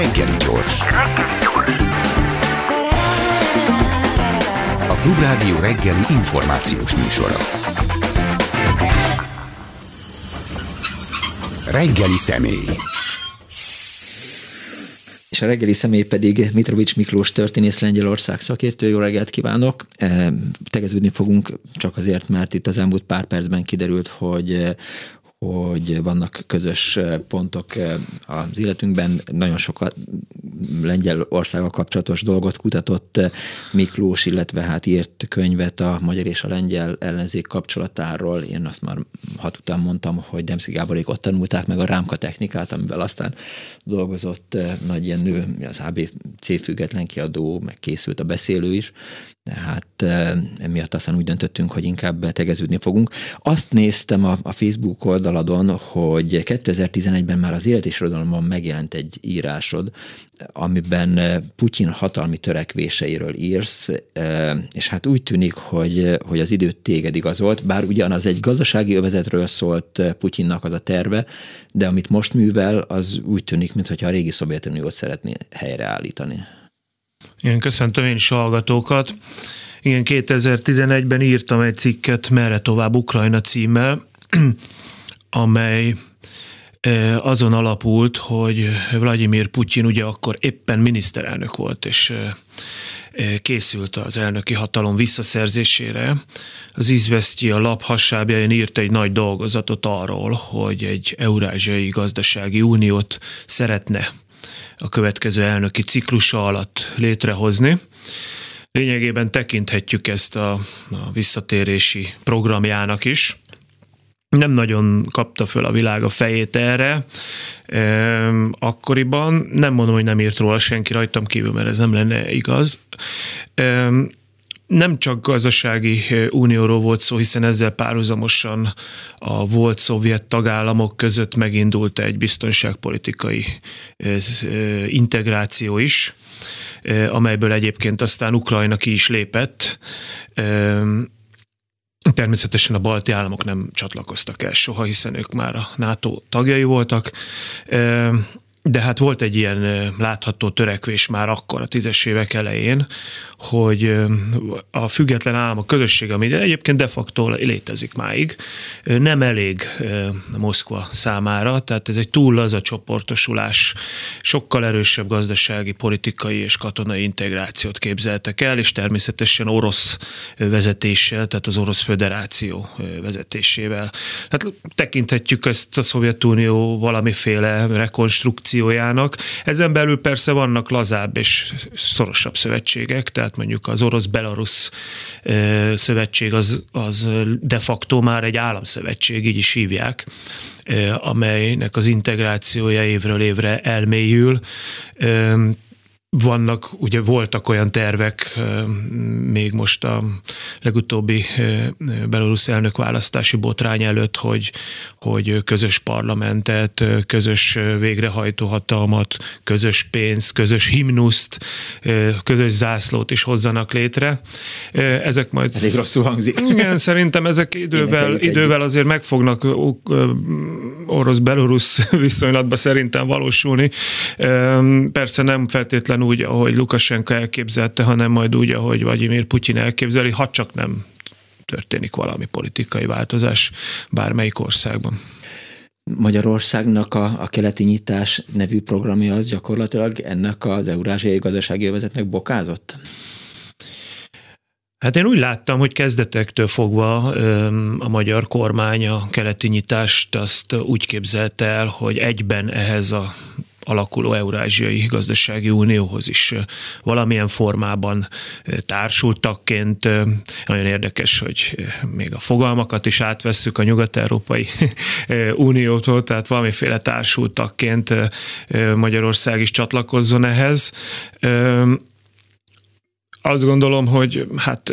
Reggeli gyors. A Klubrádió reggeli információs műsora. Reggeli személy. És a reggeli személy pedig Mitrovics Miklós történész Lengyelország szakértő. Jó reggelt kívánok! Tegeződni fogunk csak azért, mert itt az elmúlt pár percben kiderült, hogy hogy vannak közös pontok az életünkben. Nagyon sokat lengyel országgal kapcsolatos dolgot kutatott Miklós, illetve hát írt könyvet a magyar és a lengyel ellenzék kapcsolatáról. Én azt már hat után mondtam, hogy Demszki Gáborék ott tanulták meg a rámka technikát, amivel aztán dolgozott Nagy Jenő, az ABC független kiadó, meg készült a beszélő is, tehát emiatt aztán úgy döntöttünk, hogy inkább tegeződni fogunk. Azt néztem a, a Facebook oldaladon, hogy 2011-ben már az élet és megjelent egy írásod, amiben Putyin hatalmi törekvéseiről írsz, és hát úgy tűnik, hogy, hogy az időt téged igazolt, bár ugyanaz egy gazdasági övezetről szólt Putyinnak az a terve, de amit most művel, az úgy tűnik, mintha a régi Szovjetuniót szeretné helyreállítani. Igen, köszöntöm én is hallgatókat. Igen, 2011-ben írtam egy cikket Merre tovább Ukrajna címmel, amely e, azon alapult, hogy Vladimir Putyin ugye akkor éppen miniszterelnök volt, és e, e, készült az elnöki hatalom visszaszerzésére. Az a lap hasábján írt egy nagy dolgozatot arról, hogy egy eurázsiai gazdasági uniót szeretne a következő elnöki ciklusa alatt létrehozni. Lényegében tekinthetjük ezt a, a visszatérési programjának is. Nem nagyon kapta föl a világ a fejét erre. Akkoriban nem mondom, hogy nem írt róla senki rajtam kívül, mert ez nem lenne igaz. Nem csak gazdasági unióról volt szó, hiszen ezzel párhuzamosan a volt szovjet tagállamok között megindult egy biztonságpolitikai integráció is, amelyből egyébként aztán Ukrajna ki is lépett. Természetesen a balti államok nem csatlakoztak el soha, hiszen ők már a NATO tagjai voltak. De hát volt egy ilyen látható törekvés már akkor a tízes évek elején, hogy a független államok közössége, ami egyébként de facto létezik máig, nem elég Moszkva számára, tehát ez egy túl az a csoportosulás, sokkal erősebb gazdasági, politikai és katonai integrációt képzeltek el, és természetesen orosz vezetéssel, tehát az Orosz Föderáció vezetésével. Tehát tekinthetjük ezt a Szovjetunió valamiféle rekonstrukciójának. Ezen belül persze vannak lazább és szorosabb szövetségek, tehát mondjuk az orosz-belarusz szövetség az, az de facto már egy államszövetség, így is hívják, amelynek az integrációja évről évre elmélyül vannak, ugye voltak olyan tervek még most a legutóbbi belorusz elnök választási botrány előtt, hogy, hogy közös parlamentet, közös végrehajtó hatalmat, közös pénzt, közös himnuszt, közös zászlót is hozzanak létre. Ezek majd... Elég rosszul hangzik. Igen, szerintem ezek idővel, idővel azért meg fognak orosz-belorusz viszonylatban szerintem valósulni. Persze nem feltétlenül nem úgy, ahogy Lukasenka elképzelte, hanem majd úgy, ahogy Vladimir Putyin elképzeli, ha csak nem történik valami politikai változás bármelyik országban. Magyarországnak a, a keleti nyitás nevű programja az gyakorlatilag ennek az Eurázsiai Gazdasági Övezetnek bokázott? Hát én úgy láttam, hogy kezdetektől fogva a magyar kormány a keleti nyitást azt úgy képzelte el, hogy egyben ehhez a alakuló Eurázsiai Gazdasági Unióhoz is valamilyen formában társultakként. Nagyon érdekes, hogy még a fogalmakat is átvesszük a Nyugat-Európai Uniótól, tehát valamiféle társultakként Magyarország is csatlakozzon ehhez. Azt gondolom, hogy hát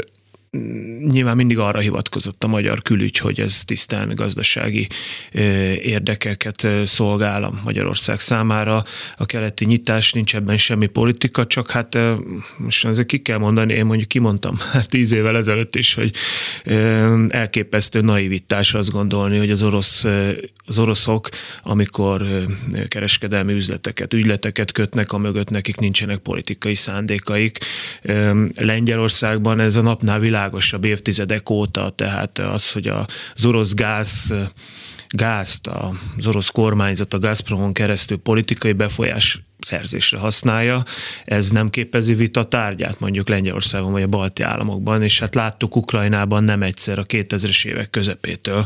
nyilván mindig arra hivatkozott a magyar külügy, hogy ez tisztán gazdasági érdekeket szolgál a Magyarország számára. A keleti nyitás nincs ebben semmi politika, csak hát most azért ki kell mondani, én mondjuk kimondtam már tíz évvel ezelőtt is, hogy elképesztő naivitás azt gondolni, hogy az, orosz, az oroszok, amikor kereskedelmi üzleteket, ügyleteket kötnek, a mögött nekik nincsenek politikai szándékaik. Lengyelországban ez a napnál világosabb évtizedek óta, tehát az, hogy az orosz gáz gázt az orosz kormányzat a Gazpromon keresztül politikai befolyás szerzésre használja, ez nem képezi vita tárgyát mondjuk Lengyelországban vagy a balti államokban, és hát láttuk Ukrajnában nem egyszer a 2000-es évek közepétől,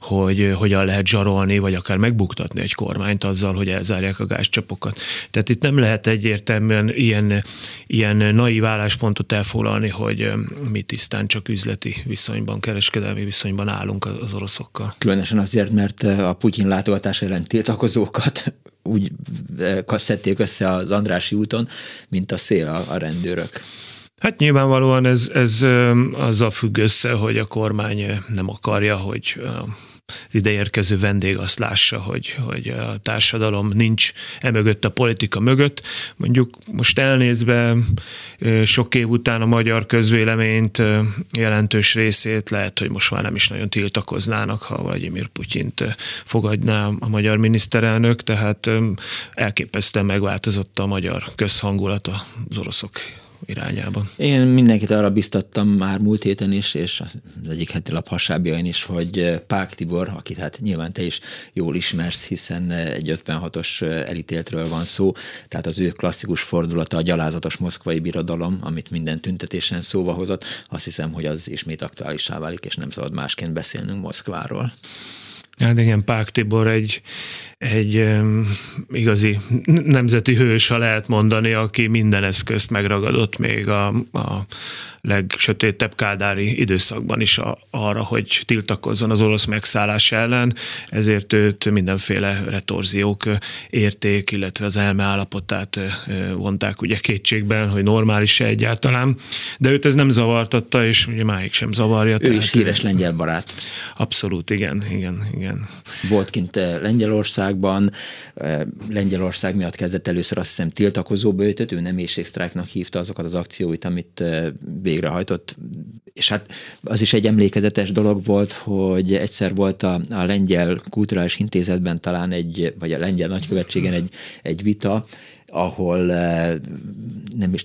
hogy hogyan lehet zsarolni, vagy akár megbuktatni egy kormányt azzal, hogy elzárják a gázcsapokat. Tehát itt nem lehet egyértelműen ilyen, ilyen naív álláspontot elfoglalni, hogy mi tisztán csak üzleti viszonyban, kereskedelmi viszonyban állunk az oroszokkal. Különösen azért, mert a Putyin látogatás ellen tiltakozókat úgy eh, szedték össze az Andrási úton, mint a szél a, a rendőrök. Hát nyilvánvalóan ez, ez azzal függ össze, hogy a kormány nem akarja, hogy ideérkező vendég azt lássa, hogy, hogy a társadalom nincs emögött a politika mögött. Mondjuk most elnézve sok év után a magyar közvéleményt jelentős részét lehet, hogy most már nem is nagyon tiltakoznának, ha Vladimir Putyint fogadná a magyar miniszterelnök, tehát elképesztően megváltozott a magyar közhangulat az oroszok irányában. Én mindenkit arra biztattam már múlt héten is, és az egyik heti lap hasábjain is, hogy Pák Tibor, akit hát nyilván te is jól ismersz, hiszen egy 56-os elítéltről van szó, tehát az ő klasszikus fordulata a gyalázatos moszkvai birodalom, amit minden tüntetésen szóba hozott, azt hiszem, hogy az ismét aktuálisá válik, és nem szabad másként beszélnünk Moszkváról. Hát igen, Pák Tibor egy, egy igazi nemzeti hős, ha lehet mondani, aki minden eszközt megragadott még a, a legsötétebb kádári időszakban is a, arra, hogy tiltakozzon az orosz megszállás ellen, ezért őt mindenféle retorziók érték, illetve az elme állapotát vonták ugye kétségben, hogy normális-e egyáltalán, de őt ez nem zavartatta, és ugye máig sem zavarja. Ő is híres lengyel barát. Abszolút, igen, igen, igen. Volt kint Lengyelországban, Lengyelország miatt kezdett először azt hiszem tiltakozóba őt, ő nem éjségsztrájknak hívta azokat az akcióit, amit végrehajtott. És hát az is egy emlékezetes dolog volt, hogy egyszer volt a, a Lengyel Kulturális Intézetben talán egy, vagy a Lengyel Nagykövetségen egy, egy vita, ahol eh, nem is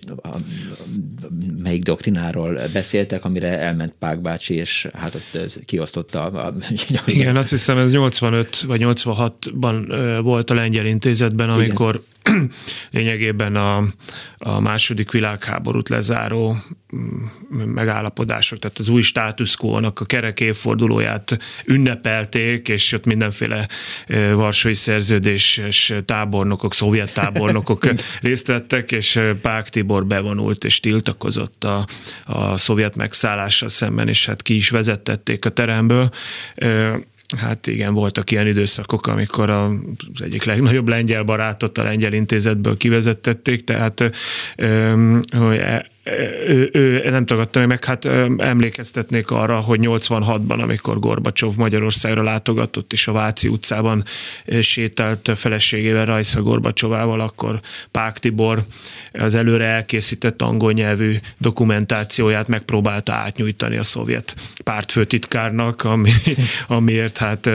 melyik doktrináról beszéltek, amire elment Pák bácsi, és hát ott eh, kiosztotta. A, Igen, azt hiszem ez 85 vagy 86-ban eh, volt a lengyel intézetben, amikor Igen. lényegében a, a második világháborút lezáró mm, megállapodások, tehát az új státuszkónak a kerek évfordulóját ünnepelték, és ott mindenféle varsói szerződéses tábornokok, szovjet tábornokok diákok részt vettek, és Pák Tibor bevonult és tiltakozott a, a szovjet megszállással szemben, és hát ki is vezettették a teremből. Hát igen, voltak ilyen időszakok, amikor az egyik legnagyobb lengyel barátot a lengyel intézetből kivezettették, tehát e, ő, ő nem tagadta meg, hát emlékeztetnék arra, hogy 86-ban, amikor Gorbacsov Magyarországra látogatott, és a Váci utcában sétált feleségével, Rajsza Gorbacsovával, akkor Pák Tibor az előre elkészített angol nyelvű dokumentációját megpróbálta átnyújtani a szovjet pártfőtitkárnak, ami, amiért hát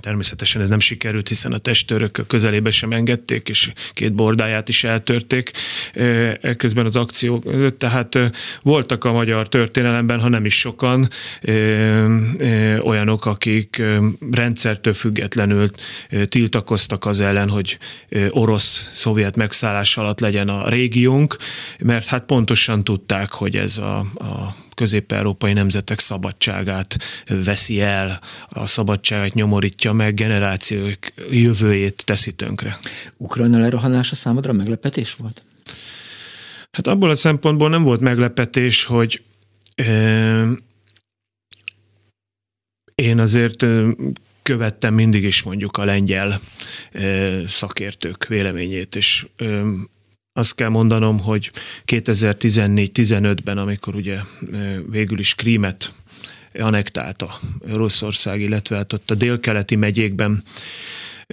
Természetesen ez nem sikerült, hiszen a testőrök közelébe sem engedték, és két bordáját is eltörték közben az akció Tehát voltak a magyar történelemben, ha nem is sokan, olyanok, akik rendszertől függetlenül tiltakoztak az ellen, hogy orosz-szovjet megszállás alatt legyen a régiónk, mert hát pontosan tudták, hogy ez a, a közép-európai nemzetek szabadságát veszi el, a szabadságát nyomorítja meg, generációk jövőjét teszi tönkre. Ukrajna lerohanása számodra meglepetés volt? Hát abból a szempontból nem volt meglepetés, hogy euh, én azért követtem mindig is mondjuk a lengyel szakértők véleményét, és azt kell mondanom, hogy 2014-15-ben, amikor ugye végül is Krímet anektálta Oroszország, illetve hát ott a délkeleti megyékben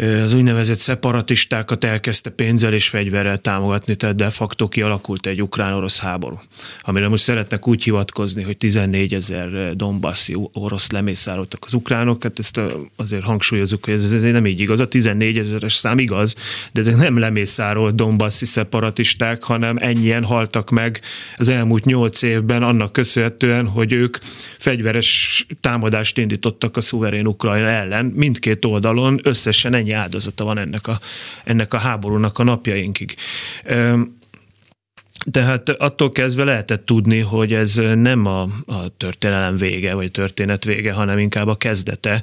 az úgynevezett szeparatistákat elkezdte pénzzel és fegyverrel támogatni, tehát de facto kialakult egy ukrán-orosz háború, amire most szeretnek úgy hivatkozni, hogy 14 ezer Donbasszi orosz lemészároltak az ukránok, hát ezt azért hangsúlyozunk, hogy ez, ez nem így igaz, a 14 ezeres szám igaz, de ezek nem lemészárolt Donbasszi szeparatisták, hanem ennyien haltak meg az elmúlt nyolc évben annak köszönhetően, hogy ők fegyveres támadást indítottak a szuverén Ukrajna ellen, mindkét oldalon összesen ennyi áldozata van ennek a, ennek a háborúnak a napjainkig. Tehát attól kezdve lehetett tudni, hogy ez nem a, a történelem vége, vagy történet vége, hanem inkább a kezdete.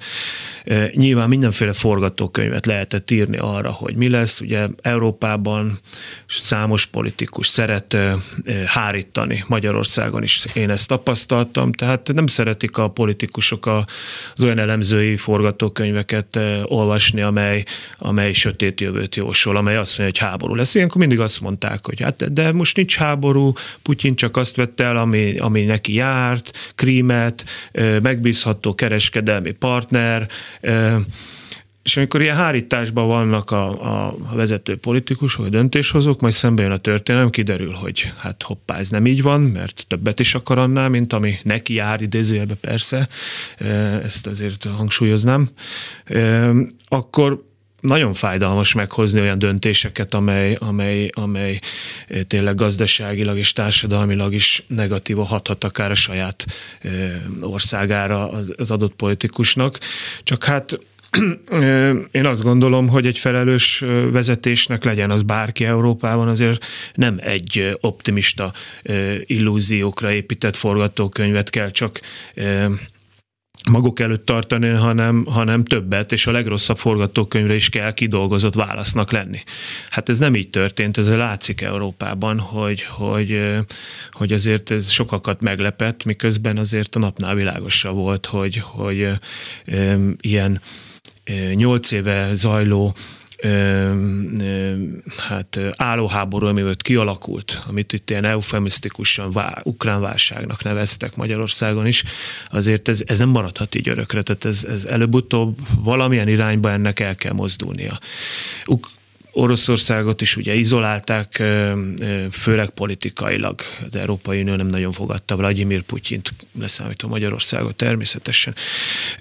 Nyilván mindenféle forgatókönyvet lehetett írni arra, hogy mi lesz. Ugye Európában számos politikus szeret hárítani, Magyarországon is én ezt tapasztaltam, tehát nem szeretik a politikusok az olyan elemzői forgatókönyveket olvasni, amely, amely sötét jövőt jósol, amely azt mondja, hogy háború lesz. Ilyenkor mindig azt mondták, hogy hát de most nincs háború, Putyin csak azt vette el, ami, ami neki járt, Krímet, megbízható kereskedelmi partner, és amikor ilyen hárításban vannak a, a vezető politikusok, a döntéshozók, majd szembe jön a történelem, kiderül, hogy hát hoppá, ez nem így van, mert többet is akar annál, mint ami neki jár idézőjelbe persze, ezt azért hangsúlyoznám, akkor nagyon fájdalmas meghozni olyan döntéseket, amely, amely, amely eh, tényleg gazdaságilag és társadalmilag is negatíva hathat akár a saját eh, országára az adott politikusnak. Csak hát eh, én azt gondolom, hogy egy felelős vezetésnek legyen az bárki Európában, azért nem egy optimista illúziókra épített forgatókönyvet kell csak maguk előtt tartani, hanem, hanem többet, és a legrosszabb forgatókönyvre is kell kidolgozott válasznak lenni. Hát ez nem így történt, ez látszik Európában, hogy, hogy, hogy azért ez sokakat meglepett, miközben azért a napnál világosabb volt, hogy, hogy ilyen nyolc éve zajló hát állóháború, ami ott kialakult, amit itt ilyen eufemisztikusan vá, ukrán válságnak neveztek Magyarországon is, azért ez, ez nem maradhat így örökre, tehát ez, ez előbb-utóbb valamilyen irányba ennek el kell mozdulnia. Uk- Oroszországot is ugye izolálták, főleg politikailag. Az Európai Unió nem nagyon fogadta Vladimir Putyint, leszámítva Magyarországot természetesen.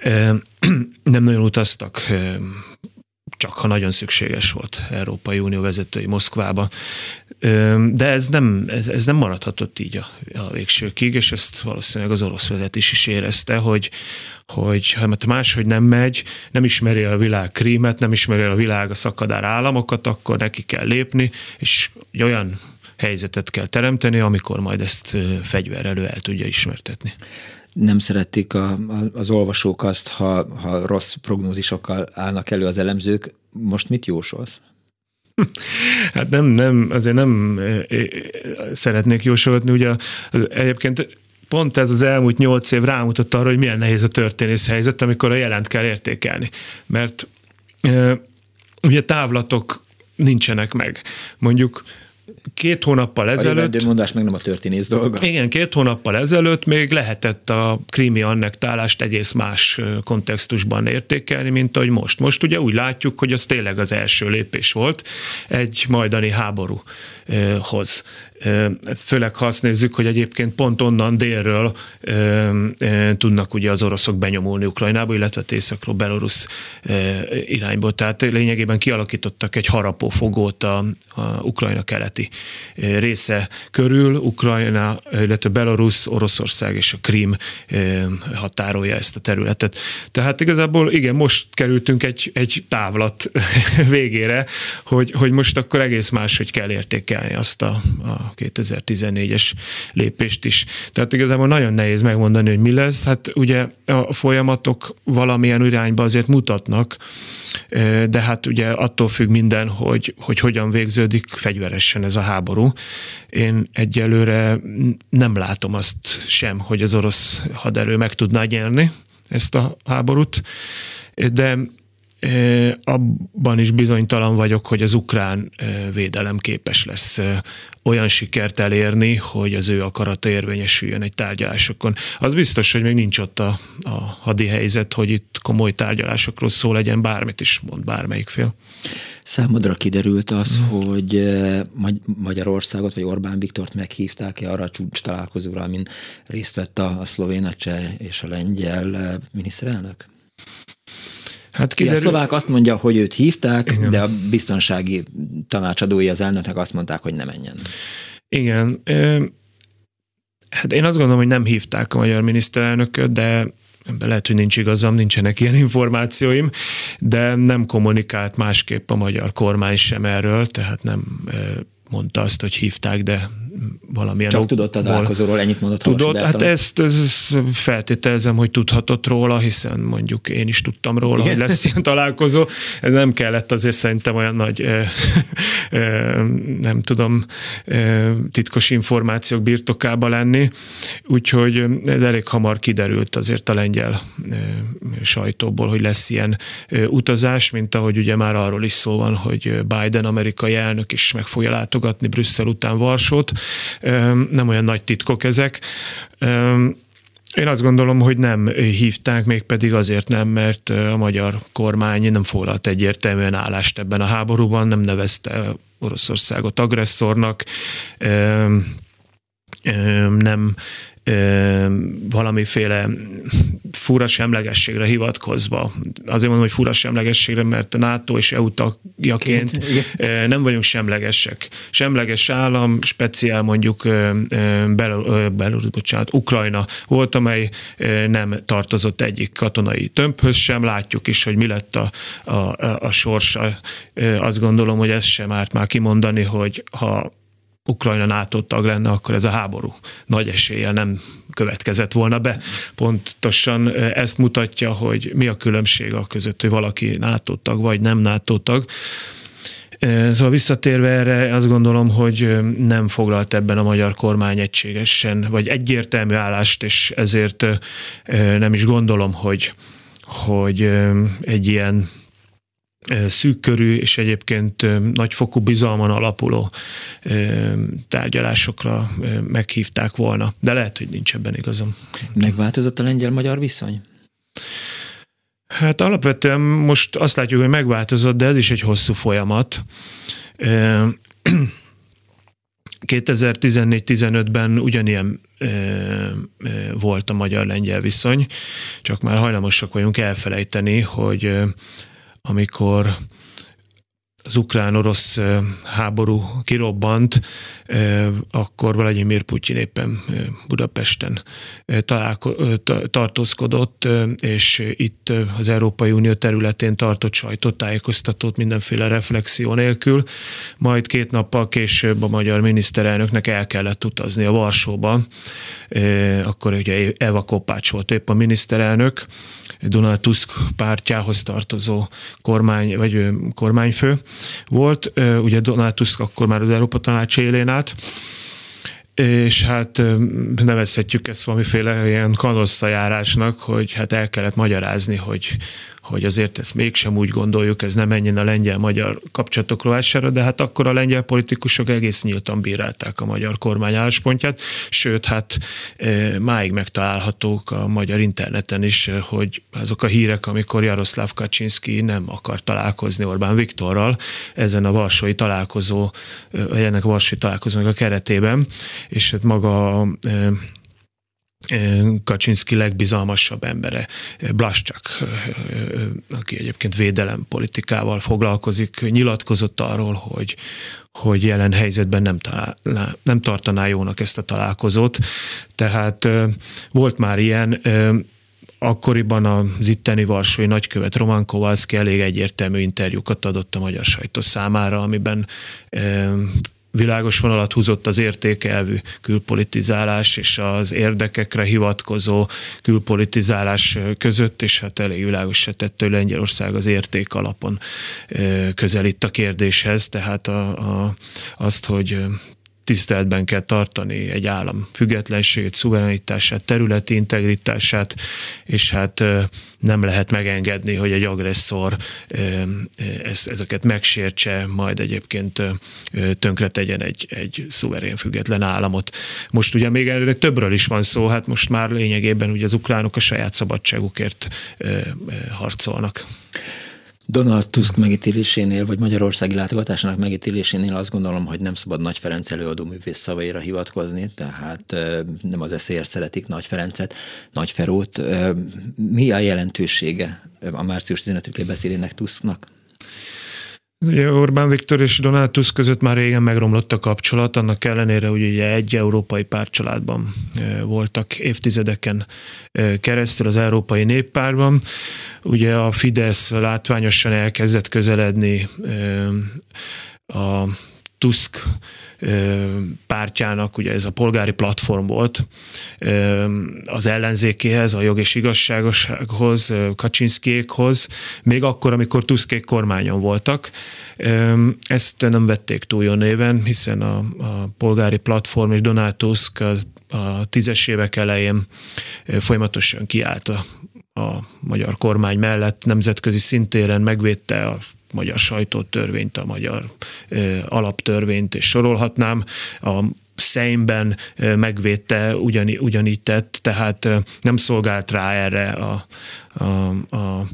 Nem nagyon utaztak csak ha nagyon szükséges volt Európai Unió vezetői Moszkvába. De ez nem, ez, ez nem maradhatott így a, a végsőkig, és ezt valószínűleg az orosz vezetés is érezte, hogy, hogy hát máshogy nem megy, nem ismeri a világ krímet, nem ismeri a világ a szakadár államokat, akkor neki kell lépni, és egy olyan helyzetet kell teremteni, amikor majd ezt fegyverrel el tudja ismertetni nem szeretik a, a, az olvasók azt, ha, ha rossz prognózisokkal állnak elő az elemzők. Most mit jósolsz? Hát nem, nem, azért nem szeretnék jósolni. Ugye egyébként pont ez az elmúlt nyolc év rámutat arra, hogy milyen nehéz a történész helyzet, amikor a jelent kell értékelni. Mert ugye távlatok nincsenek meg. Mondjuk két hónappal ezelőtt... A mondás meg nem a történész dolga. Igen, két hónappal ezelőtt még lehetett a krími annektálást egész más kontextusban értékelni, mint ahogy most. Most ugye úgy látjuk, hogy az tényleg az első lépés volt egy majdani háborúhoz. Főleg ha azt nézzük, hogy egyébként pont onnan délről tudnak ugye az oroszok benyomulni Ukrajnába, illetve északról Belarus irányból. Tehát lényegében kialakítottak egy harapófogót a, a Ukrajna keleti része körül. Ukrajna, illetve Belarus, Oroszország és a Krím határolja ezt a területet. Tehát igazából igen, most kerültünk egy, egy távlat végére, hogy, hogy most akkor egész máshogy kell értékelni azt a, a 2014-es lépést is. Tehát igazából nagyon nehéz megmondani, hogy mi lesz. Hát ugye a folyamatok valamilyen irányba azért mutatnak, de hát ugye attól függ minden, hogy, hogy hogyan végződik fegyveresen ez a háború. Én egyelőre nem látom azt sem, hogy az orosz haderő meg tudná nyerni ezt a háborút, de abban is bizonytalan vagyok, hogy az ukrán védelem képes lesz olyan sikert elérni, hogy az ő akarata érvényesüljön egy tárgyalásokon. Az biztos, hogy még nincs ott a, a hadi helyzet, hogy itt komoly tárgyalásokról szó legyen, bármit is mond bármelyik fél. Számodra kiderült az, mm. hogy Magyarországot vagy Orbán Viktort meghívták-e arra a csúcs találkozóra, amin részt vett a, a szlovén, a cseh és a lengyel miniszterelnök? Hát kiderül... A szlovák azt mondja, hogy őt hívták, Igen. de a biztonsági tanácsadói az elnöknek azt mondták, hogy ne menjen. Igen. Hát én azt gondolom, hogy nem hívták a magyar miniszterelnököt, de ebben lehet, hogy nincs igazam, nincsenek ilyen információim, de nem kommunikált másképp a magyar kormány sem erről, tehát nem mondta azt, hogy hívták, de valamilyen Csak tudott a találkozóról, ennyit mondott Tudott, hát ezt, ezt feltételezem, hogy tudhatott róla, hiszen mondjuk én is tudtam róla, Igen. hogy lesz ilyen találkozó. Ez nem kellett azért szerintem olyan nagy, ö, ö, nem tudom, ö, titkos információk birtokába lenni, úgyhogy ez elég hamar kiderült azért a lengyel ö, sajtóból, hogy lesz ilyen ö, utazás, mint ahogy ugye már arról is szó van, hogy Biden amerikai elnök is meg fogja látogatni Brüsszel után Varsót, nem olyan nagy titkok ezek. Én azt gondolom, hogy nem hívták, még pedig azért nem, mert a magyar kormány nem foglalt egyértelműen állást ebben a háborúban, nem nevezte Oroszországot agresszornak, nem valamiféle fura semlegességre hivatkozva. Azért mondom, hogy fura semlegességre, mert a NATO és EU tagjaként nem vagyunk semlegesek. Semleges állam, speciál mondjuk Belarus, bocsánat, Ukrajna volt, amely nem tartozott egyik katonai tömbhöz sem. Látjuk is, hogy mi lett a, a, a sorsa. Azt gondolom, hogy ez sem árt már kimondani, hogy ha Ukrajna NATO tag lenne, akkor ez a háború nagy eséllyel nem következett volna be. Pontosan ezt mutatja, hogy mi a különbség a között, hogy valaki NATO tag vagy nem NATO tag. Szóval visszatérve erre, azt gondolom, hogy nem foglalt ebben a magyar kormány egységesen, vagy egyértelmű állást, és ezért nem is gondolom, hogy, hogy egy ilyen szűkkörű és egyébként nagyfokú bizalman alapuló tárgyalásokra meghívták volna. De lehet, hogy nincs ebben igazam. Megváltozott a lengyel-magyar viszony? Hát alapvetően most azt látjuk, hogy megváltozott, de ez is egy hosszú folyamat. 2014-15-ben ugyanilyen volt a magyar-lengyel viszony, csak már hajlamosak vagyunk elfelejteni, hogy amikor az ukrán-orosz háború kirobbant, akkor Vladimir Putyin éppen Budapesten találko- tartózkodott, és itt az Európai Unió területén tartott sajtótájékoztatót mindenféle reflexió nélkül, majd két nappal később a magyar miniszterelnöknek el kellett utazni a Varsóba, akkor ugye Eva Kopács volt épp a miniszterelnök, Donald Tusk pártjához tartozó kormány, vagy kormányfő volt. Ugye Donald Tusk akkor már az Európa Tanács élén állt, és hát nevezhetjük ezt valamiféle ilyen kanosszajárásnak, hogy hát el kellett magyarázni, hogy hogy azért ezt mégsem úgy gondoljuk, ez nem menjen a lengyel-magyar kapcsolatok rovására, de hát akkor a lengyel politikusok egész nyíltan bírálták a magyar kormány álláspontját, sőt, hát e, máig megtalálhatók a magyar interneten is, e, hogy azok a hírek, amikor Jaroszláv Kaczynski nem akar találkozni Orbán Viktorral ezen a varsói találkozó, e, ennek a varsói találkozónak a keretében, és hát maga Kaczynski legbizalmasabb embere, Blaszcsak, aki egyébként védelem politikával foglalkozik, nyilatkozott arról, hogy, hogy jelen helyzetben nem, talál, nem tartaná jónak ezt a találkozót. Tehát volt már ilyen, akkoriban az itteni varsói nagykövet Roman Kowalski elég egyértelmű interjúkat adott a magyar sajtó számára, amiben világos vonalat húzott az értékelvű külpolitizálás és az érdekekre hivatkozó külpolitizálás között, és hát elég világos se tett, hogy Lengyelország az érték alapon közelít a kérdéshez, tehát a, a, azt, hogy tiszteletben kell tartani egy állam függetlenségét, szuverenitását, területi integritását, és hát nem lehet megengedni, hogy egy agresszor ezeket megsértse, majd egyébként tönkre tegyen egy, egy szuverén független államot. Most ugye még erre többről is van szó, hát most már lényegében ugye az ukránok a saját szabadságukért harcolnak. Donald Tusk megítélésénél, vagy Magyarországi látogatásának megítélésénél azt gondolom, hogy nem szabad Nagy Ferenc előadó művész szavaira hivatkozni, tehát nem az eszélyes szeretik Nagy Ferencet, Nagy Ferót. Mi a jelentősége a március 15-i beszélének Tusknak? Ugye Orbán Viktor és Donald Tusk között már régen megromlott a kapcsolat, annak ellenére, hogy ugye egy európai párcsaládban voltak évtizedeken keresztül az Európai Néppárban. Ugye a Fidesz látványosan elkezdett közeledni a Tusk pártjának, ugye ez a polgári platform volt, az ellenzékéhez, a jog és igazságossághoz, Kaczynszkékhoz, még akkor, amikor Tuszkék kormányon voltak. Ezt nem vették túl jó néven, hiszen a, a polgári platform és Donald Tusk a, a tízes évek elején folyamatosan kiállt a, a magyar kormány mellett nemzetközi szintéren megvédte a magyar sajtótörvényt, a magyar alaptörvényt, és sorolhatnám. A Szeimben megvédte, ugyaní, ugyanígy tett, tehát nem szolgált rá erre a, a, a,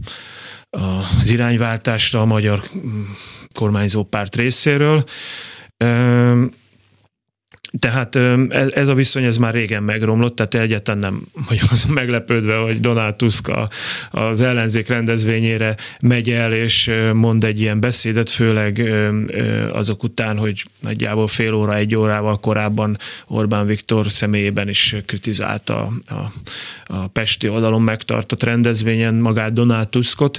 az irányváltásra a magyar mm, kormányzó párt részéről. Tehát ez a viszony ez már régen megromlott, tehát egyáltalán nem vagyok azon meglepődve, hogy Donald Tusk az ellenzék rendezvényére megy el és mond egy ilyen beszédet, főleg azok után, hogy nagyjából fél óra, egy órával korábban Orbán Viktor személyében is kritizálta a, a Pesti oldalon megtartott rendezvényen magát Donald Tuskot.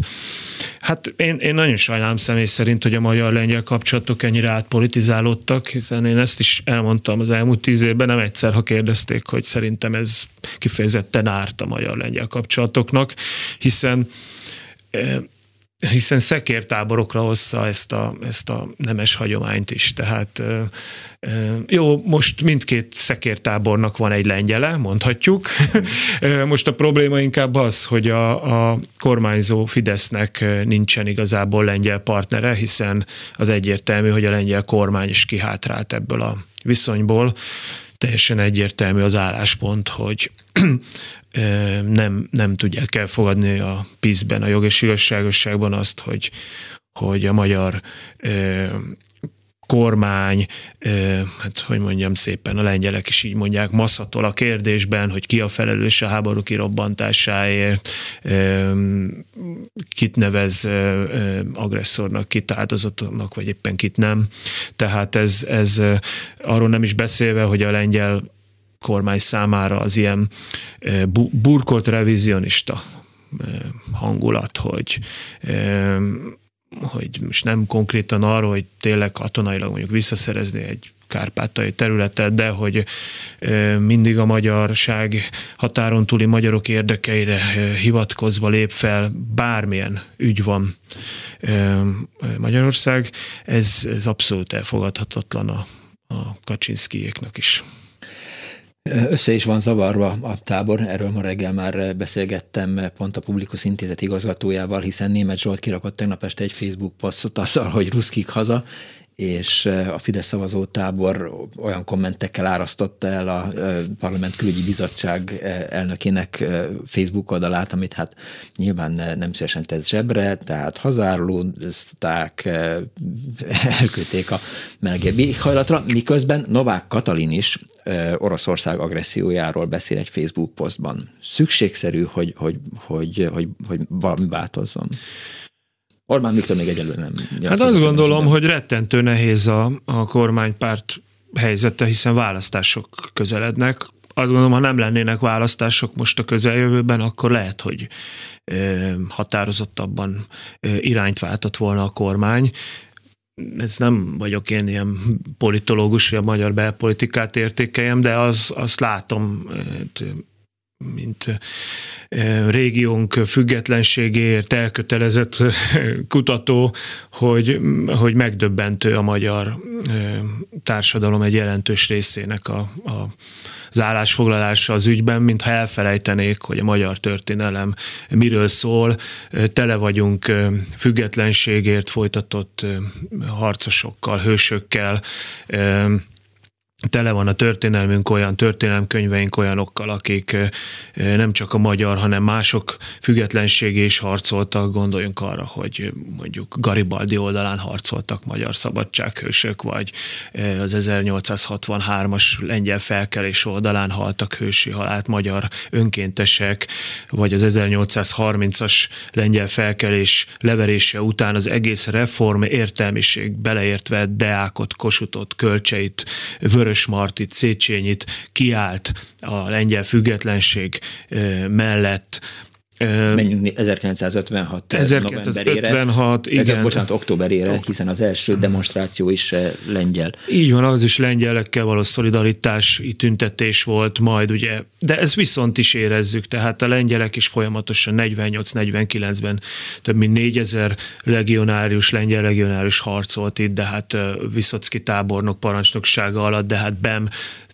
Hát én, én nagyon sajnálom személy szerint, hogy a magyar-lengyel kapcsolatok ennyire átpolitizálódtak, hiszen én ezt is elmondtam az elmúlt tíz évben, nem egyszer, ha kérdezték, hogy szerintem ez kifejezetten árt a magyar-lengyel kapcsolatoknak, hiszen eh, hiszen szekértáborokra hozza ezt a, ezt a nemes hagyományt is. Tehát jó, most mindkét szekértábornak van egy lengyele, mondhatjuk. Most a probléma inkább az, hogy a, a kormányzó Fidesznek nincsen igazából lengyel partnere, hiszen az egyértelmű, hogy a lengyel kormány is kihátrált ebből a viszonyból. Teljesen egyértelmű az álláspont, hogy nem, nem tudják elfogadni a PISZ-ben, a jog és igazságosságban azt, hogy, hogy a magyar kormány, hát hogy mondjam szépen, a lengyelek is így mondják, masszatol a kérdésben, hogy ki a felelős a háború kirobbantásáért, kit nevez agresszornak, kit áldozatnak, vagy éppen kit nem. Tehát ez, ez arról nem is beszélve, hogy a lengyel kormány számára az ilyen burkolt revizionista hangulat, hogy hogy most nem konkrétan arról, hogy tényleg katonailag mondjuk visszaszerezni egy kárpátai területet, de hogy mindig a magyarság határon túli magyarok érdekeire hivatkozva lép fel, bármilyen ügy van Magyarország, ez, ez abszolút elfogadhatatlan a, a Kaczynszkijéknak is. Össze is van zavarva a tábor, erről ma reggel már beszélgettem pont a Publikus Intézet igazgatójával, hiszen Német Zsolt kirakott tegnap este egy Facebook posztot azzal, hogy ruszkik haza, és a Fidesz szavazó tábor olyan kommentekkel árasztotta el a Parlament Külügyi Bizottság elnökének Facebook oldalát, amit hát nyilván nem szívesen tesz zsebre, tehát hazárulózták, elküldték a melegebb hajlatra, miközben Novák Katalin is Oroszország agressziójáról beszél egy Facebook posztban. Szükségszerű, hogy, hogy, hogy, hogy, hogy valami változzon. Orbán Viktor még egyelőre nem. Hát azt gondolom, hogy rettentő nehéz a, a kormánypárt helyzete, hiszen választások közelednek. Azt gondolom, ha nem lennének választások most a közeljövőben, akkor lehet, hogy határozottabban irányt váltott volna a kormány. Ez nem vagyok én ilyen politológus, hogy a magyar belpolitikát értékeljem, de az, azt látom mint régiónk függetlenségéért elkötelezett kutató, hogy, hogy megdöbbentő a magyar társadalom egy jelentős részének a, a az állásfoglalása az ügyben, mintha elfelejtenék, hogy a magyar történelem miről szól. Tele vagyunk függetlenségért folytatott harcosokkal, hősökkel, tele van a történelmünk olyan történelmkönyveink olyanokkal, akik nem csak a magyar, hanem mások függetlenségé is harcoltak. Gondoljunk arra, hogy mondjuk Garibaldi oldalán harcoltak magyar szabadsághősök, vagy az 1863-as lengyel felkelés oldalán haltak hősi halált magyar önkéntesek, vagy az 1830-as lengyel felkelés leverése után az egész reform értelmiség beleértve Deákot, Kosutot, Kölcseit, Vörös Vörös Martit, Széchenyit kiállt a lengyel függetlenség mellett, Menjünk 1956 1956, igen. Ez, bocsánat, októberére, hiszen az első demonstráció is lengyel. Így van, az is lengyelekkel való szolidaritási tüntetés volt majd, ugye, de ez viszont is érezzük, tehát a lengyelek is folyamatosan 48-49-ben több mint 4000 legionárius, lengyel legionárius harcolt itt, de hát Viszocki tábornok parancsnoksága alatt, de hát BEM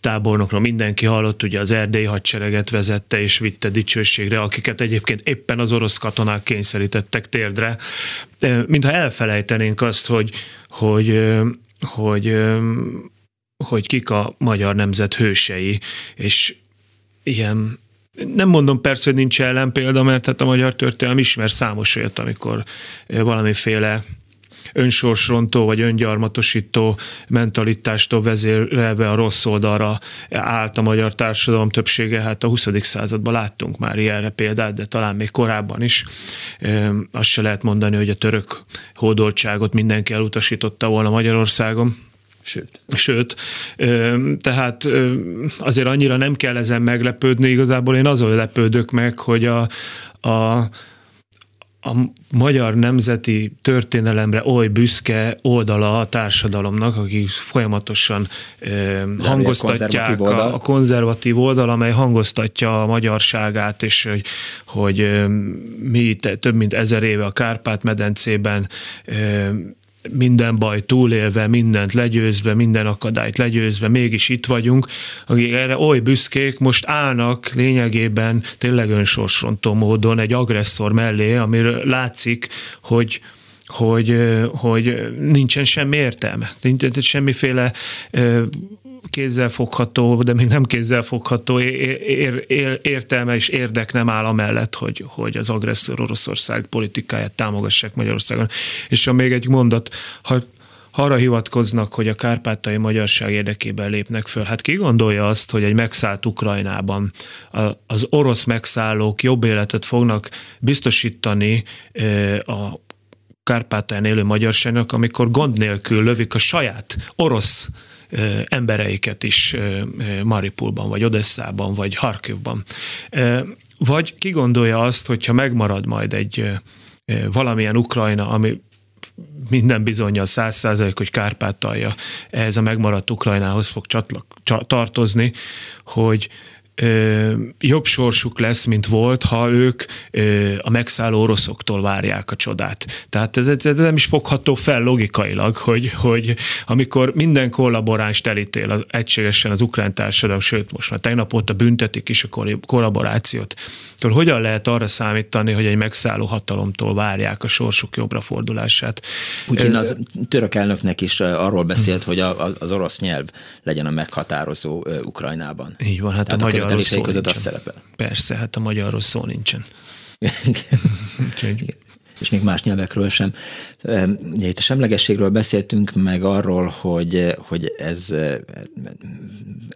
tábornokra mindenki hallott, ugye az erdélyi hadsereget vezette és vitte dicsőségre, akiket egyébként éppen az orosz katonák kényszerítettek térdre. Mintha elfelejtenénk azt, hogy, hogy, hogy, hogy kik a magyar nemzet hősei, és ilyen nem mondom persze, hogy nincs ellenpélda, mert hát a magyar történelem ismer számos olyat, amikor valamiféle önsorsrontó vagy öngyarmatosító mentalitástól vezérelve a rossz oldalra állt a magyar társadalom többsége. Hát a 20. században láttunk már ilyenre példát, de talán még korábban is. Azt se lehet mondani, hogy a török hódoltságot mindenki elutasította volna Magyarországon. Sőt. Sőt, tehát azért annyira nem kell ezen meglepődni, igazából én azon lepődök meg, hogy a, a a magyar nemzeti történelemre oly büszke oldala a társadalomnak, akik folyamatosan eh, hangoztatják a, konzervatív, a, a konzervatív oldal, amely hangoztatja a magyarságát, és hogy, hogy eh, mi több mint ezer éve a Kárpát-medencében eh, minden baj túlélve, mindent legyőzve, minden akadályt legyőzve, mégis itt vagyunk, akik erre oly büszkék, most állnak lényegében tényleg önsorsrontó módon egy agresszor mellé, amiről látszik, hogy hogy, hogy nincsen semmi értelme, nincsen semmiféle kézzelfogható, de még nem kézzelfogható ér, ér, értelme és érdek nem áll amellett, hogy, hogy az agresszor Oroszország politikáját támogassák Magyarországon. És ha még egy mondat, ha arra hivatkoznak, hogy a kárpátai magyarság érdekében lépnek föl. Hát ki gondolja azt, hogy egy megszállt Ukrajnában az orosz megszállók jobb életet fognak biztosítani a Kárpátalján élő magyarságnak, amikor gond nélkül lövik a saját orosz embereiket is Maripulban, vagy Odesszában, vagy Harkivban. Vagy ki gondolja azt, hogyha megmarad majd egy valamilyen Ukrajna, ami minden bizonyja száz százalék, hogy Kárpátalja ehhez a megmaradt Ukrajnához fog csatlak, tartozni, hogy ö, jobb sorsuk lesz, mint volt, ha ők ö, a megszálló oroszoktól várják a csodát. Tehát ez, ez nem is fogható fel logikailag, hogy, hogy amikor minden kollaboráns elítél az, egységesen az ukrán társadalom, sőt most már tegnap óta büntetik is a kollaborációt, akkor hogyan lehet arra számítani, hogy egy megszálló hatalomtól várják a sorsuk jobbra fordulását? Putyin az török elnöknek is arról beszélt, hogy a, az orosz nyelv legyen a meghatározó Ukrajnában. Így van, hát Tehát a magyar követelései között az szerepel. Persze, hát a magyarról szó nincsen. És még más nyelvekről sem. Ugye itt a semlegességről beszéltünk, meg arról, hogy, hogy ez,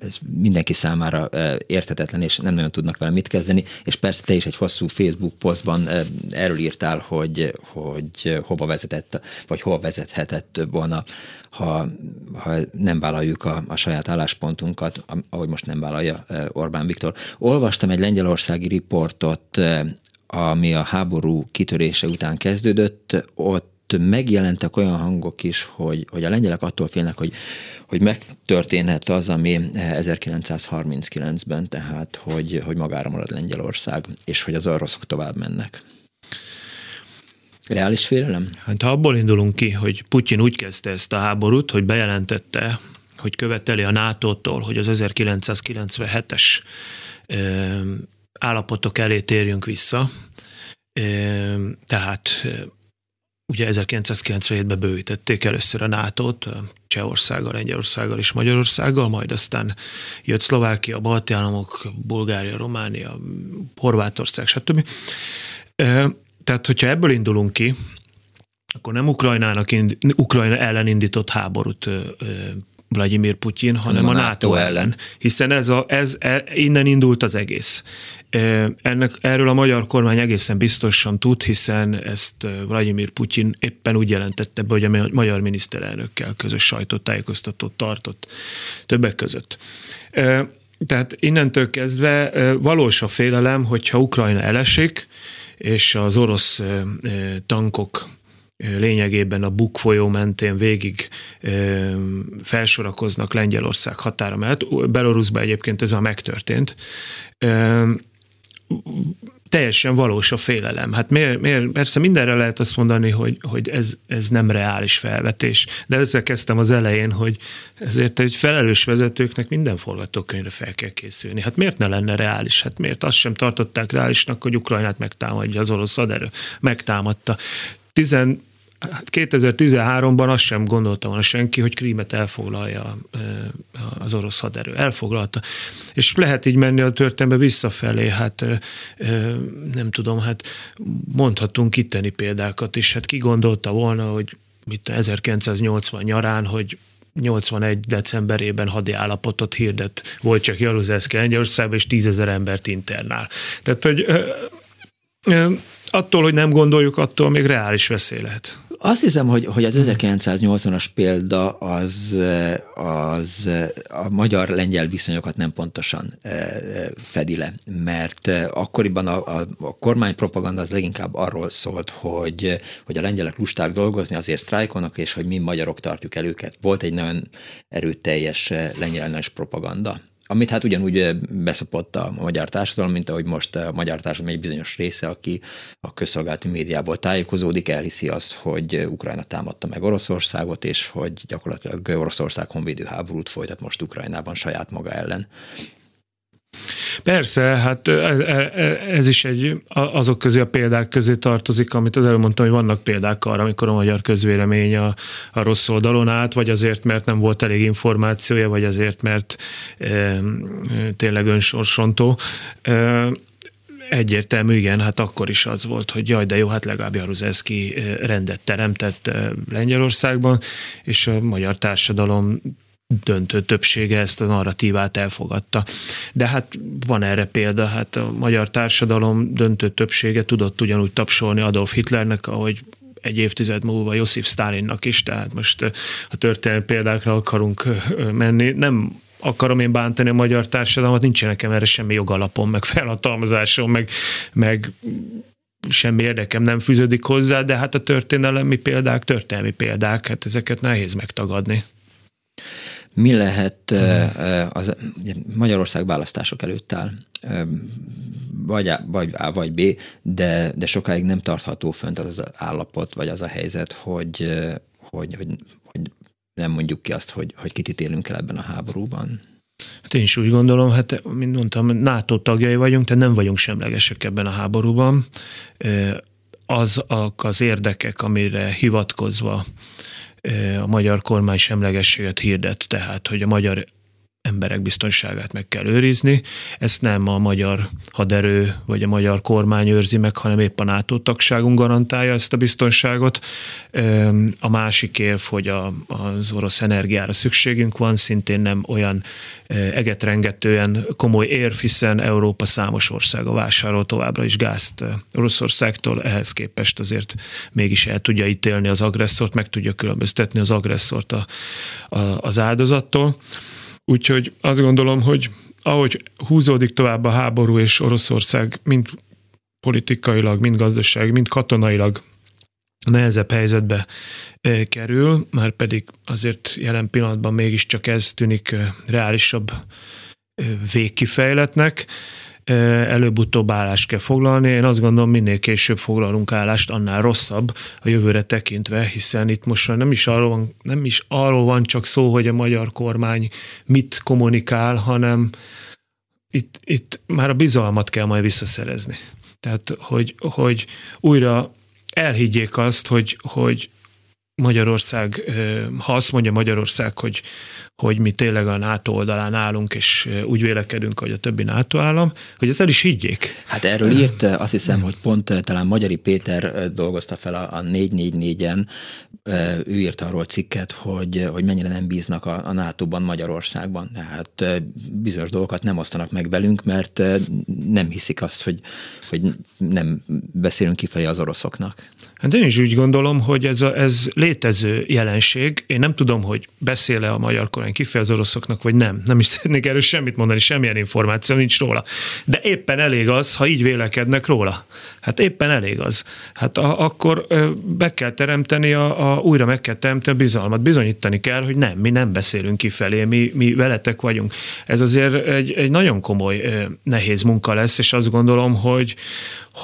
ez mindenki számára érthetetlen, és nem nagyon tudnak vele mit kezdeni, és persze te is egy hosszú Facebook posztban erről írtál, hogy, hogy hova vezetett, vagy hova vezethetett volna, ha, ha nem vállaljuk a, a saját álláspontunkat, ahogy most nem vállalja Orbán Viktor. Olvastam egy lengyelországi riportot ami a háború kitörése után kezdődött, ott megjelentek olyan hangok is, hogy, hogy a lengyelek attól félnek, hogy, hogy megtörténhet az, ami 1939-ben, tehát hogy, hogy magára marad Lengyelország, és hogy az oroszok tovább mennek. Reális félelem? Hát ha abból indulunk ki, hogy Putyin úgy kezdte ezt a háborút, hogy bejelentette, hogy követeli a NATO-tól, hogy az 1997-es állapotok elé térjünk vissza, tehát ugye 1997-ben bővítették először a NATO-t, Csehországgal, Lengyelországgal és Magyarországgal, majd aztán jött Szlovákia, Balti államok, Bulgária, Románia, Horvátország, stb. Tehát, hogyha ebből indulunk ki, akkor nem Ukrajnának, Ukrajna ellen indított háborút Vladimir Putyin, hanem a, a NATO, NATO ellen. Hiszen ez, a, ez e, innen indult az egész. Ennek, erről a magyar kormány egészen biztosan tud, hiszen ezt Vladimir Putyin éppen úgy jelentette be, hogy a magyar miniszterelnökkel közös sajtótájékoztatót tartott többek között. Tehát innentől kezdve valós a félelem, hogyha Ukrajna elesik, és az orosz tankok lényegében a Buk folyó mentén végig felsorakoznak Lengyelország határa mellett. Belarusban egyébként ez már megtörtént teljesen valós a félelem. Hát miért, miért, persze mindenre lehet azt mondani, hogy, hogy ez, ez nem reális felvetés, de ezzel kezdtem az elején, hogy ezért egy felelős vezetőknek minden forgatókönyvre fel kell készülni. Hát miért ne lenne reális? Hát miért azt sem tartották reálisnak, hogy Ukrajnát megtámadja az orosz haderő? Megtámadta. 2013-ban hát azt sem gondolta volna senki, hogy Krímet elfoglalja az orosz haderő. Elfoglalta. És lehet így menni a történetbe visszafelé, hát nem tudom, hát mondhatunk itteni példákat is. Hát ki gondolta volna, hogy mit 1980 nyarán, hogy 81 decemberében hadi állapotot hirdet csak Jaruzelszki Lengyelországban, és tízezer embert internál. Tehát, hogy attól, hogy nem gondoljuk, attól még reális veszély lehet. Azt hiszem, hogy, hogy az 1980-as példa az, az a magyar-lengyel viszonyokat nem pontosan eh, fedi le, mert akkoriban a, a, a kormánypropaganda az leginkább arról szólt, hogy, hogy a lengyelek lusták dolgozni, azért sztrájkolnak, és hogy mi magyarok tartjuk el őket. Volt egy nagyon erőteljes lengyel propaganda amit hát ugyanúgy beszopott a magyar társadalom, mint ahogy most a magyar társadalom egy bizonyos része, aki a közszolgálati médiából tájékozódik, elhiszi azt, hogy Ukrajna támadta meg Oroszországot, és hogy gyakorlatilag Oroszország honvédő háborút folytat most Ukrajnában saját maga ellen. Persze, hát ez is egy azok közé a példák közé tartozik, amit az előbb mondtam, hogy vannak példák arra, amikor a magyar közvélemény a, a rossz oldalon állt, vagy azért, mert nem volt elég információja, vagy azért, mert e, tényleg önsorsontó. E, Egyértelmű, igen, hát akkor is az volt, hogy jaj, de jó, hát legalább Jaruzelszki rendet teremtett Lengyelországban, és a magyar társadalom döntő többsége ezt a narratívát elfogadta. De hát van erre példa, hát a magyar társadalom döntő többsége tudott ugyanúgy tapsolni Adolf Hitlernek, ahogy egy évtized múlva Josif Stalinnak is, tehát most a történelmi példákra akarunk menni. Nem akarom én bántani a magyar társadalmat, nincs nekem erre semmi jogalapom, meg felhatalmazásom, meg, meg semmi érdekem nem fűződik hozzá, de hát a történelemi példák, történelmi példák, hát ezeket nehéz megtagadni mi lehet az Magyarország választások előtt áll, vagy A, vagy, A, vagy B, de, de sokáig nem tartható fönt az, az állapot, vagy az a helyzet, hogy, hogy, hogy, hogy nem mondjuk ki azt, hogy, hogy kit ítélünk el ebben a háborúban. Hát én is úgy gondolom, hát mint mondtam, NATO tagjai vagyunk, tehát nem vagyunk semlegesek ebben a háborúban. Az az érdekek, amire hivatkozva a magyar kormány semlegességet hirdet, tehát hogy a magyar emberek biztonságát meg kell őrizni. Ezt nem a magyar haderő vagy a magyar kormány őrzi meg, hanem épp a NATO tagságunk garantálja ezt a biztonságot. A másik érv, hogy a, az orosz energiára szükségünk van, szintén nem olyan egetrengetően komoly érv, hiszen Európa számos országa vásárol továbbra is gázt Oroszországtól, ehhez képest azért mégis el tudja ítélni az agresszort, meg tudja különböztetni az agresszort a, a, az áldozattól. Úgyhogy azt gondolom, hogy ahogy húzódik tovább a háború, és Oroszország mind politikailag, mind gazdaság, mind katonailag nehezebb helyzetbe kerül, már pedig azért jelen pillanatban mégiscsak ez tűnik reálisabb végkifejletnek előbb-utóbb állást kell foglalni. Én azt gondolom, minél később foglalunk állást, annál rosszabb a jövőre tekintve, hiszen itt most nem is arról van, nem is arról van csak szó, hogy a magyar kormány mit kommunikál, hanem itt, itt már a bizalmat kell majd visszaszerezni. Tehát, hogy, hogy újra elhiggyék azt, hogy, hogy Magyarország, ha azt mondja Magyarország, hogy, hogy mi tényleg a NATO oldalán állunk, és úgy vélekedünk, hogy a többi NATO állam, hogy ezt el is higgyék. Hát erről írt, azt hiszem, hogy pont talán Magyari Péter dolgozta fel a 444-en, ő írt arról cikket, hogy, hogy mennyire nem bíznak a, a NATO-ban Magyarországban. Tehát bizonyos dolgokat nem osztanak meg velünk, mert nem hiszik azt, hogy, hogy nem beszélünk kifelé az oroszoknak. Hát én is úgy gondolom, hogy ez, a, ez létező jelenség. Én nem tudom, hogy beszél-e a magyar kormány kifeje az oroszoknak, vagy nem. Nem is szeretnék erről semmit mondani, semmilyen információ nincs róla. De éppen elég az, ha így vélekednek róla. Hát éppen elég az. Hát a, akkor be kell teremteni, a, a, újra meg kell teremteni a bizalmat. Bizonyítani kell, hogy nem, mi nem beszélünk kifelé, mi, mi veletek vagyunk. Ez azért egy, egy nagyon komoly, nehéz munka lesz, és azt gondolom, hogy,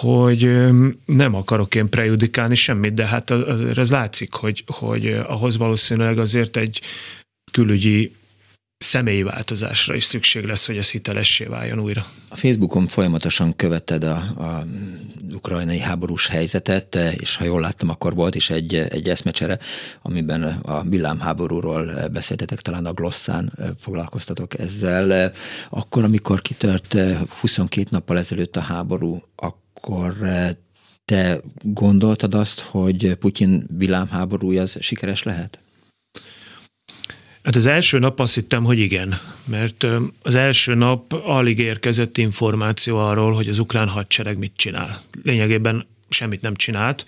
hogy nem akarok én prejudikálni semmit, de hát ez látszik, hogy, hogy ahhoz valószínűleg azért egy külügyi személyi változásra is szükség lesz, hogy ez hitelessé váljon újra. A Facebookon folyamatosan követed a, a ukrajnai háborús helyzetet, és ha jól láttam, akkor volt is egy, egy eszmecsere, amiben a villámháborúról beszéltetek, talán a Glosszán foglalkoztatok ezzel. Akkor, amikor kitört 22 nappal ezelőtt a háború, akkor te gondoltad azt, hogy Putyin villámháborúja az sikeres lehet? Hát az első nap azt hittem, hogy igen, mert az első nap alig érkezett információ arról, hogy az ukrán hadsereg mit csinál. Lényegében semmit nem csinált.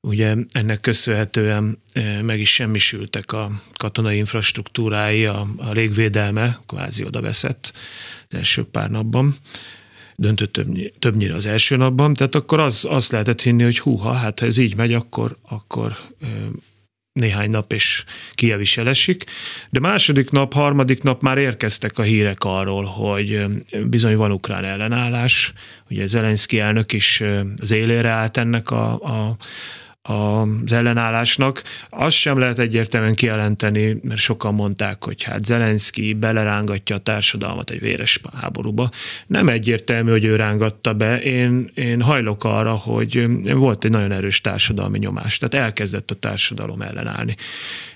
Ugye ennek köszönhetően meg is semmisültek a katonai infrastruktúrái, a, a légvédelme kvázi oda veszett az első pár napban döntött többnyire az első napban, tehát akkor az, azt lehetett hinni, hogy húha, hát ha ez így megy, akkor, akkor néhány nap és Kiev is elesik, de második nap, harmadik nap már érkeztek a hírek arról, hogy bizony van ukrán ellenállás, ugye Zelenszky elnök is az élére állt ennek a, a az ellenállásnak. Azt sem lehet egyértelműen kijelenteni, mert sokan mondták, hogy hát Zelenszky belerángatja a társadalmat egy véres háborúba. Nem egyértelmű, hogy ő rángatta be. Én, én hajlok arra, hogy volt egy nagyon erős társadalmi nyomás, tehát elkezdett a társadalom ellenállni.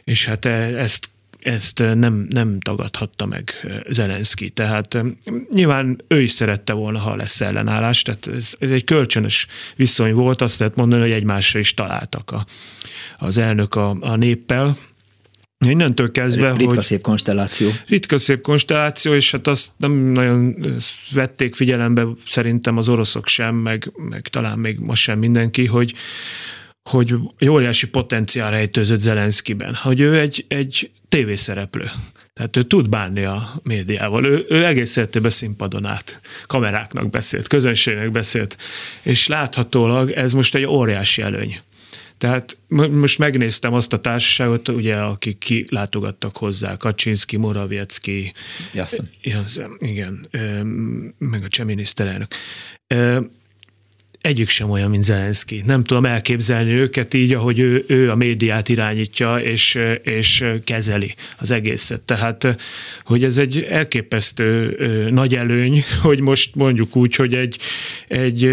És hát e, ezt ezt nem, nem tagadhatta meg Zelenszky. Tehát nyilván ő is szerette volna, ha lesz ellenállás, tehát ez, ez egy kölcsönös viszony volt, azt lehet mondani, hogy egymásra is találtak a, az elnök a, a néppel, Innentől kezdve, Ritka hogy... szép konstelláció. Ritka szép konstelláció, és hát azt nem nagyon vették figyelembe szerintem az oroszok sem, meg, meg talán még ma sem mindenki, hogy, hogy óriási potenciál rejtőzött Zelenszkiben, hogy ő egy, egy tévészereplő. Tehát ő tud bánni a médiával. Ő, ő egész életében színpadon át kameráknak beszélt, közönségnek beszélt, és láthatólag ez most egy óriási előny. Tehát most megnéztem azt a társaságot, ugye, akik kilátogattak hozzá, Kaczynski, Morawiecki, igen, meg a cseh miniszterelnök egyik sem olyan, mint Zelenszky. Nem tudom elképzelni őket így, ahogy ő, ő a médiát irányítja és, és kezeli az egészet. Tehát, hogy ez egy elképesztő nagy előny, hogy most mondjuk úgy, hogy egy, egy,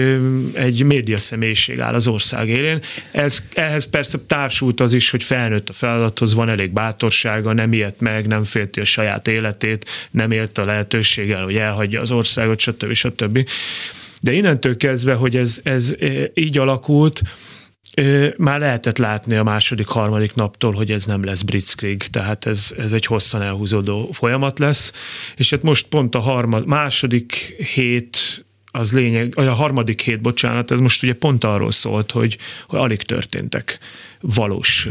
egy média személyiség áll az ország élén. Ez, ehhez persze társult az is, hogy felnőtt a feladathoz, van elég bátorsága, nem ilyet meg, nem félti a saját életét, nem élt a lehetőséggel, hogy elhagyja az országot, stb. stb. stb. De innentől kezdve, hogy ez, ez e, így alakult, e, már lehetett látni a második, harmadik naptól, hogy ez nem lesz blitzkrieg, tehát ez, ez egy hosszan elhúzódó folyamat lesz, és hát most pont a harmad, második hét az lényeg, a harmadik hét, bocsánat, ez most ugye pont arról szólt, hogy, hogy alig történtek valós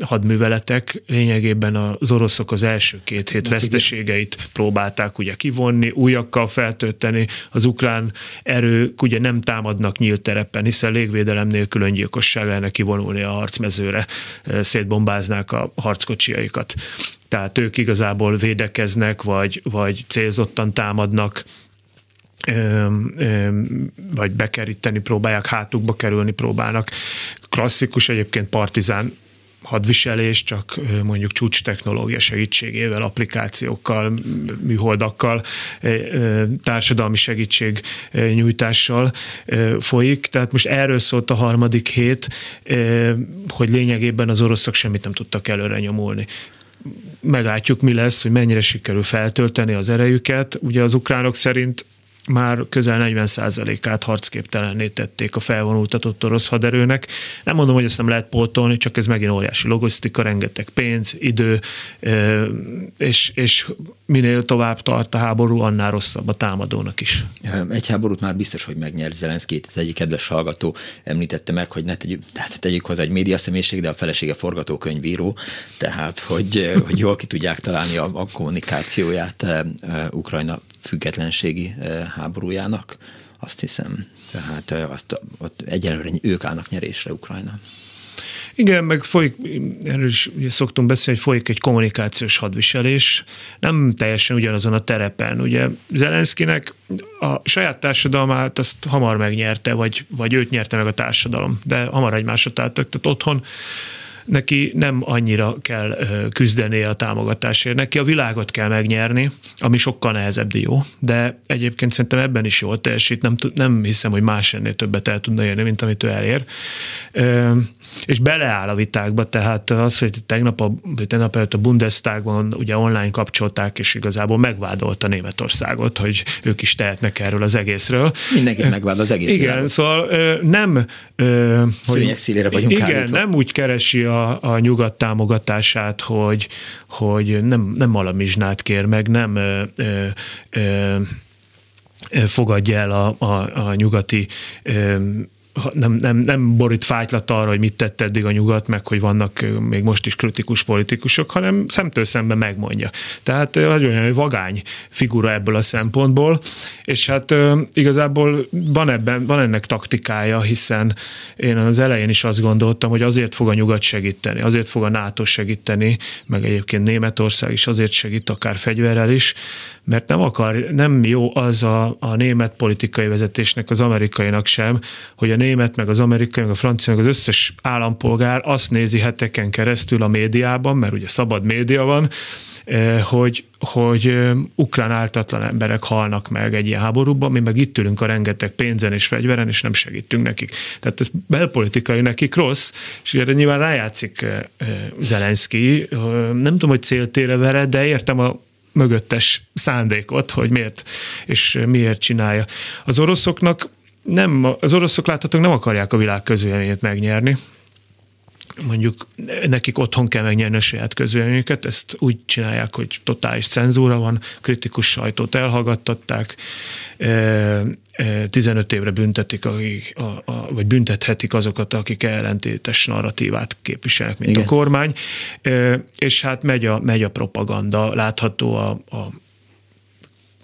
hadműveletek. Lényegében az oroszok az első két hét veszteségeit próbálták ugye kivonni, újakkal feltölteni, az ukrán erők ugye nem támadnak nyílt terepen, hiszen légvédelem nélkül öngyilkosság lenne kivonulni a harcmezőre, szétbombáznák a harckocsiaikat. Tehát ők igazából védekeznek, vagy, vagy célzottan támadnak, vagy bekeríteni próbálják, hátukba kerülni próbálnak. Klasszikus egyébként partizán hadviselés, csak mondjuk csúcs technológia segítségével, applikációkkal, műholdakkal, társadalmi segítség nyújtással folyik. Tehát most erről szólt a harmadik hét, hogy lényegében az oroszok semmit nem tudtak előre nyomulni meglátjuk, mi lesz, hogy mennyire sikerül feltölteni az erejüket. Ugye az ukránok szerint már közel 40%-át harcképtelenné tették a felvonultatott orosz haderőnek. Nem mondom, hogy ezt nem lehet pótolni, csak ez megint óriási logisztika, rengeteg pénz, idő, és, és minél tovább tart a háború, annál rosszabb a támadónak is. Egy háborút már biztos, hogy megnyert Zelenszky, az egyik kedves hallgató említette meg, hogy ne tegyük, tehát tegyük hozzá egy média személyiség, de a felesége forgatókönyvíró, tehát hogy, hogy jól ki tudják találni a, a kommunikációját Ukrajna függetlenségi háborújának, azt hiszem. Tehát azt, ott egyelőre ők állnak nyerésre Ukrajna. Igen, meg folyik, erről is szoktunk beszélni, hogy folyik egy kommunikációs hadviselés, nem teljesen ugyanazon a terepen. Ugye Zelenszkinek a saját társadalmát azt hamar megnyerte, vagy, vagy őt nyerte meg a társadalom, de hamar egymásra találtak, tehát otthon neki nem annyira kell küzdeni a támogatásért, neki a világot kell megnyerni, ami sokkal nehezebb dió, de egyébként szerintem ebben is jól teljesít, nem, nem hiszem, hogy más ennél többet el tudna érni, mint amit ő elér. És beleáll a vitákba, tehát az, hogy tegnap, a, tegnap előtt a Bundestagban ugye online kapcsolták, és igazából megvádolta Németországot, hogy ők is tehetnek erről az egészről. Mindenkit megvád az egész Igen, világot. szóval nem... Hogy, szélére vagyunk Igen, állítva. nem úgy keresi a a, nyugat támogatását, hogy, hogy nem, nem alamizsnát kér meg, nem ö, ö, ö, fogadja el a, a, a nyugati ö, nem, nem, nem borít fájtlat arra, hogy mit tett eddig a nyugat, meg hogy vannak még most is kritikus politikusok, hanem szemtől szemben megmondja. Tehát nagyon vagány figura ebből a szempontból, és hát igazából van, ebben, van ennek taktikája, hiszen én az elején is azt gondoltam, hogy azért fog a nyugat segíteni, azért fog a NATO segíteni, meg egyébként Németország is azért segít, akár fegyverrel is, mert nem akar, nem jó az a, a német politikai vezetésnek, az amerikainak sem, hogy a német, meg az amerikai, meg a francia, meg az összes állampolgár azt nézi heteken keresztül a médiában, mert ugye szabad média van, eh, hogy, hogy eh, ukrán áltatlan emberek halnak meg egy ilyen háborúban, mi meg itt ülünk a rengeteg pénzen és fegyveren, és nem segítünk nekik. Tehát ez belpolitikai nekik rossz, és erre nyilván rájátszik eh, Zelenszky. Nem tudom, hogy céltére vere, de értem a mögöttes szándékot, hogy miért és miért csinálja. Az oroszoknak nem, az oroszok láthatók nem akarják a világ közvéleményét megnyerni, mondjuk nekik otthon kell megnyerni a saját közvéleményüket, ezt úgy csinálják, hogy totális cenzúra van, kritikus sajtót elhallgattatták, 15 évre büntetik, akik, a, a, vagy büntethetik azokat, akik ellentétes narratívát képviselnek, mint Igen. a kormány, és hát megy a, megy a propaganda, látható a, a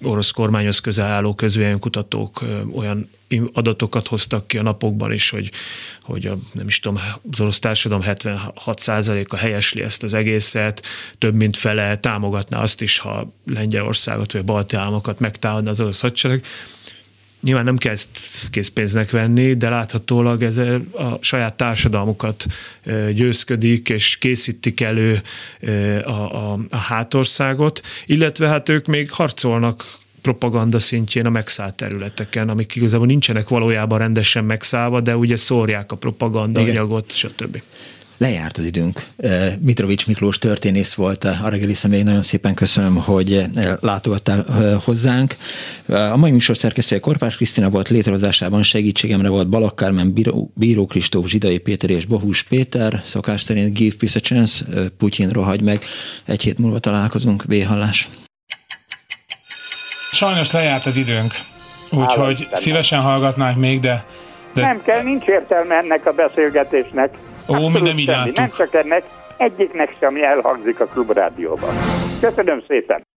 orosz kormányhoz közel álló közvéleménykutatók olyan adatokat hoztak ki a napokban is, hogy, hogy a, nem is tudom, az orosz társadalom 76%-a helyesli ezt az egészet, több mint fele támogatná azt is, ha Lengyelországot vagy a balti államokat megtámadna az orosz hadsereg. Nyilván nem kell ezt készpénznek venni, de láthatólag ezzel a saját társadalmukat győzködik, és készítik elő a, a, a hátországot, illetve hát ők még harcolnak propaganda szintjén a megszállt területeken, amik igazából nincsenek valójában rendesen megszállva, de ugye szórják a propaganda Igen. anyagot, stb. Lejárt az időnk. Mitrovics Miklós történész volt a reggeli személy. Nagyon szépen köszönöm, hogy látogattál hozzánk. A mai műsor szerkesztője Korpás Krisztina volt, létrehozásában segítségemre volt Balak Kármen, Bíró, Bíró Kristóf, Zsidai Péter és Bohus Péter. Szokás szerint give peace a chance, Putyin rohagy meg. Egy hét múlva találkozunk. Véhallás. Sajnos lejárt az időnk. Úgyhogy szívesen hallgatnánk még, de, de... Nem kell, nincs értelme ennek a beszélgetésnek. Ó, mi nem így Nem csak ennek, egyiknek sem elhangzik a klubrádióban. Köszönöm szépen!